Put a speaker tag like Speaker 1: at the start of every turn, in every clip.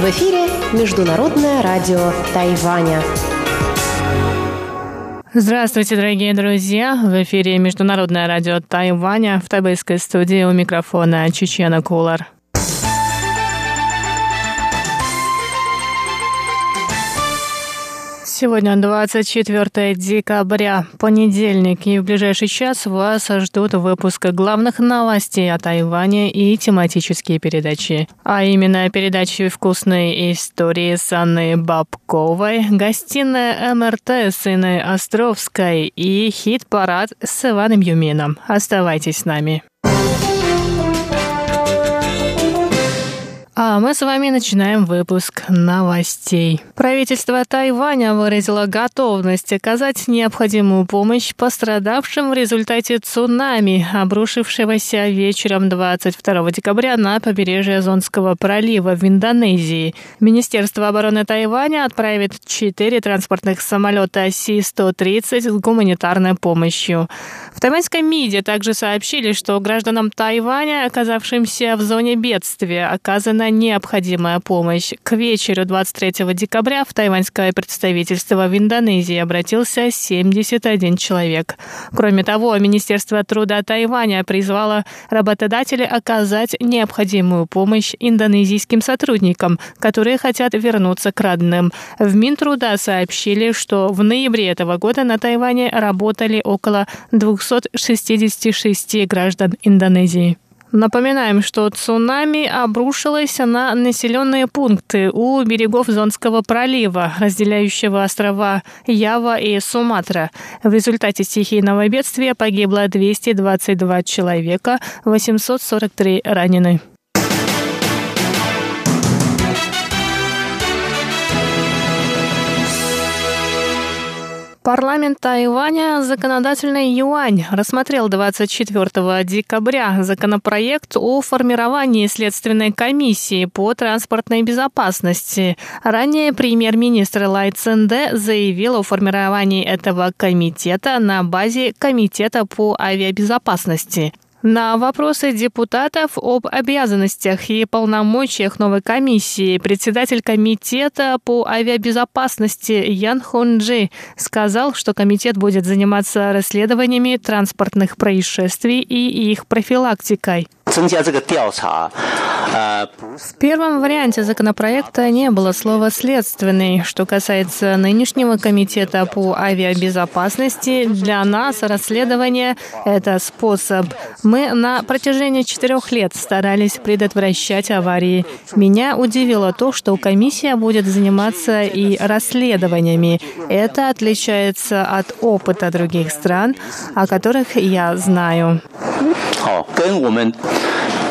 Speaker 1: В эфире Международное радио Тайваня.
Speaker 2: Здравствуйте, дорогие друзья! В эфире Международное радио Тайваня в тайбэйской студии у микрофона Чечена Кулар. Сегодня 24 декабря, понедельник, и в ближайший час вас ждут выпуск главных новостей о Тайване и тематические передачи. А именно передачи «Вкусные истории» с Анной Бабковой, гостиная МРТ с Инной Островской и хит-парад с Иваном Юмином. Оставайтесь с нами. А мы с вами начинаем выпуск новостей. Правительство Тайваня выразило готовность оказать необходимую помощь пострадавшим в результате цунами, обрушившегося вечером 22 декабря на побережье Зонского пролива в Индонезии. Министерство обороны Тайваня отправит четыре транспортных самолета Си-130 с гуманитарной помощью. В тайваньском МИДе также сообщили, что гражданам Тайваня, оказавшимся в зоне бедствия, оказано оказана необходимая помощь. К вечеру 23 декабря в тайваньское представительство в Индонезии обратился 71 человек. Кроме того, Министерство труда Тайваня призвало работодателей оказать необходимую помощь индонезийским сотрудникам, которые хотят вернуться к родным. В Минтруда сообщили, что в ноябре этого года на Тайване работали около 266 граждан Индонезии. Напоминаем, что цунами обрушилось на населенные пункты у берегов Зонского пролива, разделяющего острова Ява и Суматра. В результате стихийного бедствия погибло 222 человека, 843 ранены. Парламент Тайваня «Законодательный юань» рассмотрел 24 декабря законопроект о формировании Следственной комиссии по транспортной безопасности. Ранее премьер-министр Лай Ценде заявил о формировании этого комитета на базе Комитета по авиабезопасности. На вопросы депутатов об обязанностях и полномочиях новой комиссии председатель комитета по авиабезопасности Ян Хонджи сказал, что комитет будет заниматься расследованиями транспортных происшествий и их профилактикой. В первом варианте законопроекта не было слова «следственный». Что касается нынешнего комитета по авиабезопасности, для нас расследование – это способ. Мы на протяжении четырех лет старались предотвращать аварии. Меня удивило то, что комиссия будет заниматься и расследованиями. Это отличается от опыта других стран, о которых я знаю. 好，跟我们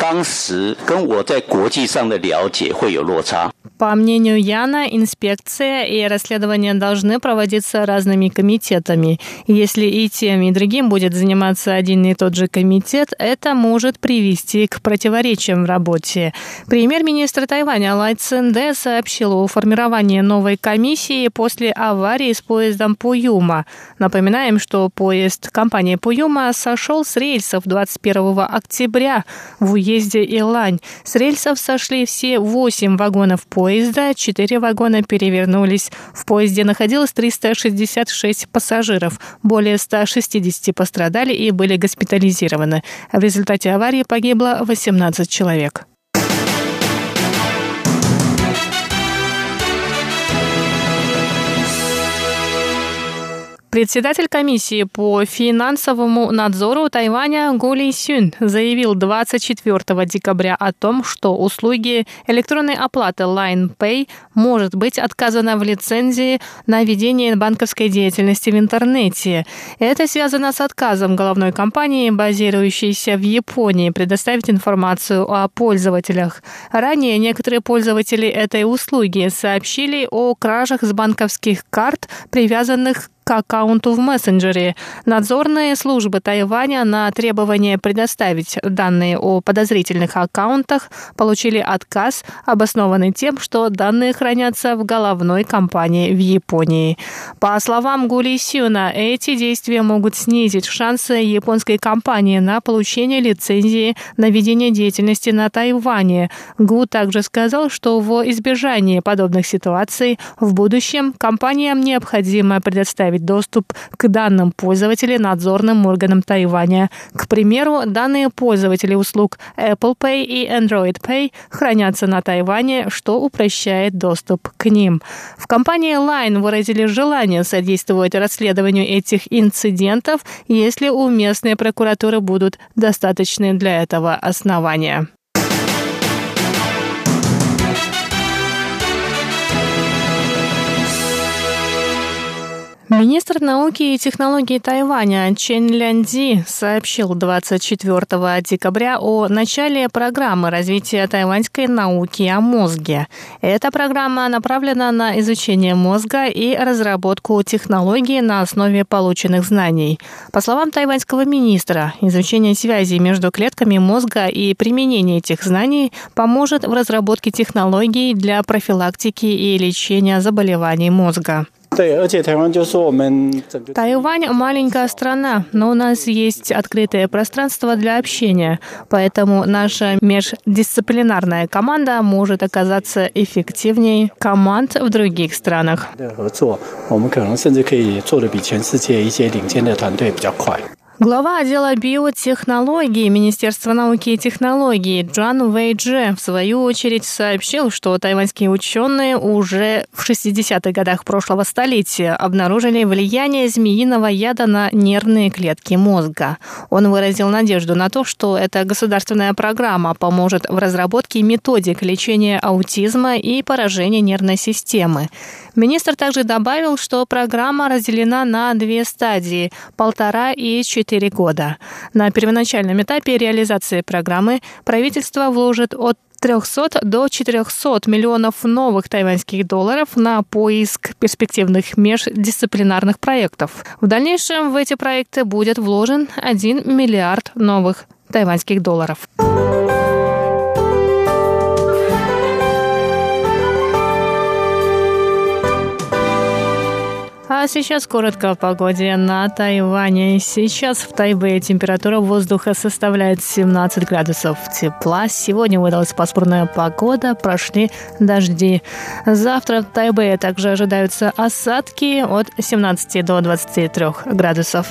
Speaker 2: 当时跟我在国际上的了解会有落差。по мнению Яна, инспекция и расследование должны проводиться разными комитетами. Если и тем, и другим будет заниматься один и тот же комитет, это может привести к противоречиям в работе. Премьер-министр Тайваня Лай Цинде сообщил о формировании новой комиссии после аварии с поездом Пуюма. Напоминаем, что поезд компании Пуюма сошел с рельсов 21 октября в уезде Илань. С рельсов сошли все восемь вагонов поезда четыре вагона перевернулись. В поезде находилось 366 пассажиров. Более 160 пострадали и были госпитализированы. В результате аварии погибло 18 человек. Председатель комиссии по финансовому надзору Тайваня Гули Сюн заявил 24 декабря о том, что услуги электронной оплаты Line Pay может быть отказано в лицензии на ведение банковской деятельности в интернете. Это связано с отказом головной компании, базирующейся в Японии, предоставить информацию о пользователях. Ранее некоторые пользователи этой услуги сообщили о кражах с банковских карт, привязанных к аккаунту в мессенджере. Надзорные службы Тайваня на требование предоставить данные о подозрительных аккаунтах получили отказ, обоснованный тем, что данные хранятся в головной компании в Японии. По словам Гули Сюна, эти действия могут снизить шансы японской компании на получение лицензии на ведение деятельности на Тайване. Гу также сказал, что во избежание подобных ситуаций в будущем компаниям необходимо предоставить доступ к данным пользователей надзорным органам Тайваня. К примеру, данные пользователей услуг Apple Pay и Android Pay хранятся на Тайване, что упрощает доступ к ним. В компании Line выразили желание содействовать расследованию этих инцидентов, если у местной прокуратуры будут достаточные для этого основания. Министр науки и технологий Тайваня Чен Лянди сообщил 24 декабря о начале программы развития тайваньской науки о мозге. Эта программа направлена на изучение мозга и разработку технологий на основе полученных знаний. По словам тайваньского министра, изучение связей между клетками мозга и применение этих знаний поможет в разработке технологий для профилактики и лечения заболеваний мозга. Тайвань маленькая страна, но у нас есть открытое пространство для общения, поэтому наша междисциплинарная команда может оказаться эффективнее команд в других странах. Глава отдела биотехнологий Министерства науки и технологий Джан Вэйдже в свою очередь сообщил, что тайваньские ученые уже в 60-х годах прошлого столетия обнаружили влияние змеиного яда на нервные клетки мозга. Он выразил надежду на то, что эта государственная программа поможет в разработке методик лечения аутизма и поражения нервной системы. Министр также добавил, что программа разделена на две стадии – полтора и четыре года. На первоначальном этапе реализации программы правительство вложит от 300 до 400 миллионов новых тайваньских долларов на поиск перспективных междисциплинарных проектов. В дальнейшем в эти проекты будет вложен 1 миллиард новых тайваньских долларов. А сейчас коротко о погоде на Тайване. Сейчас в Тайбэе температура воздуха составляет 17 градусов тепла. Сегодня выдалась пасмурная погода, прошли дожди. Завтра в Тайбэе также ожидаются осадки от 17 до 23 градусов.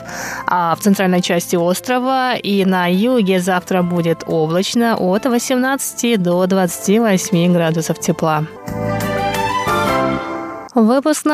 Speaker 2: А в центральной части острова и на юге завтра будет облачно от 18 до 28 градусов тепла. Выпуск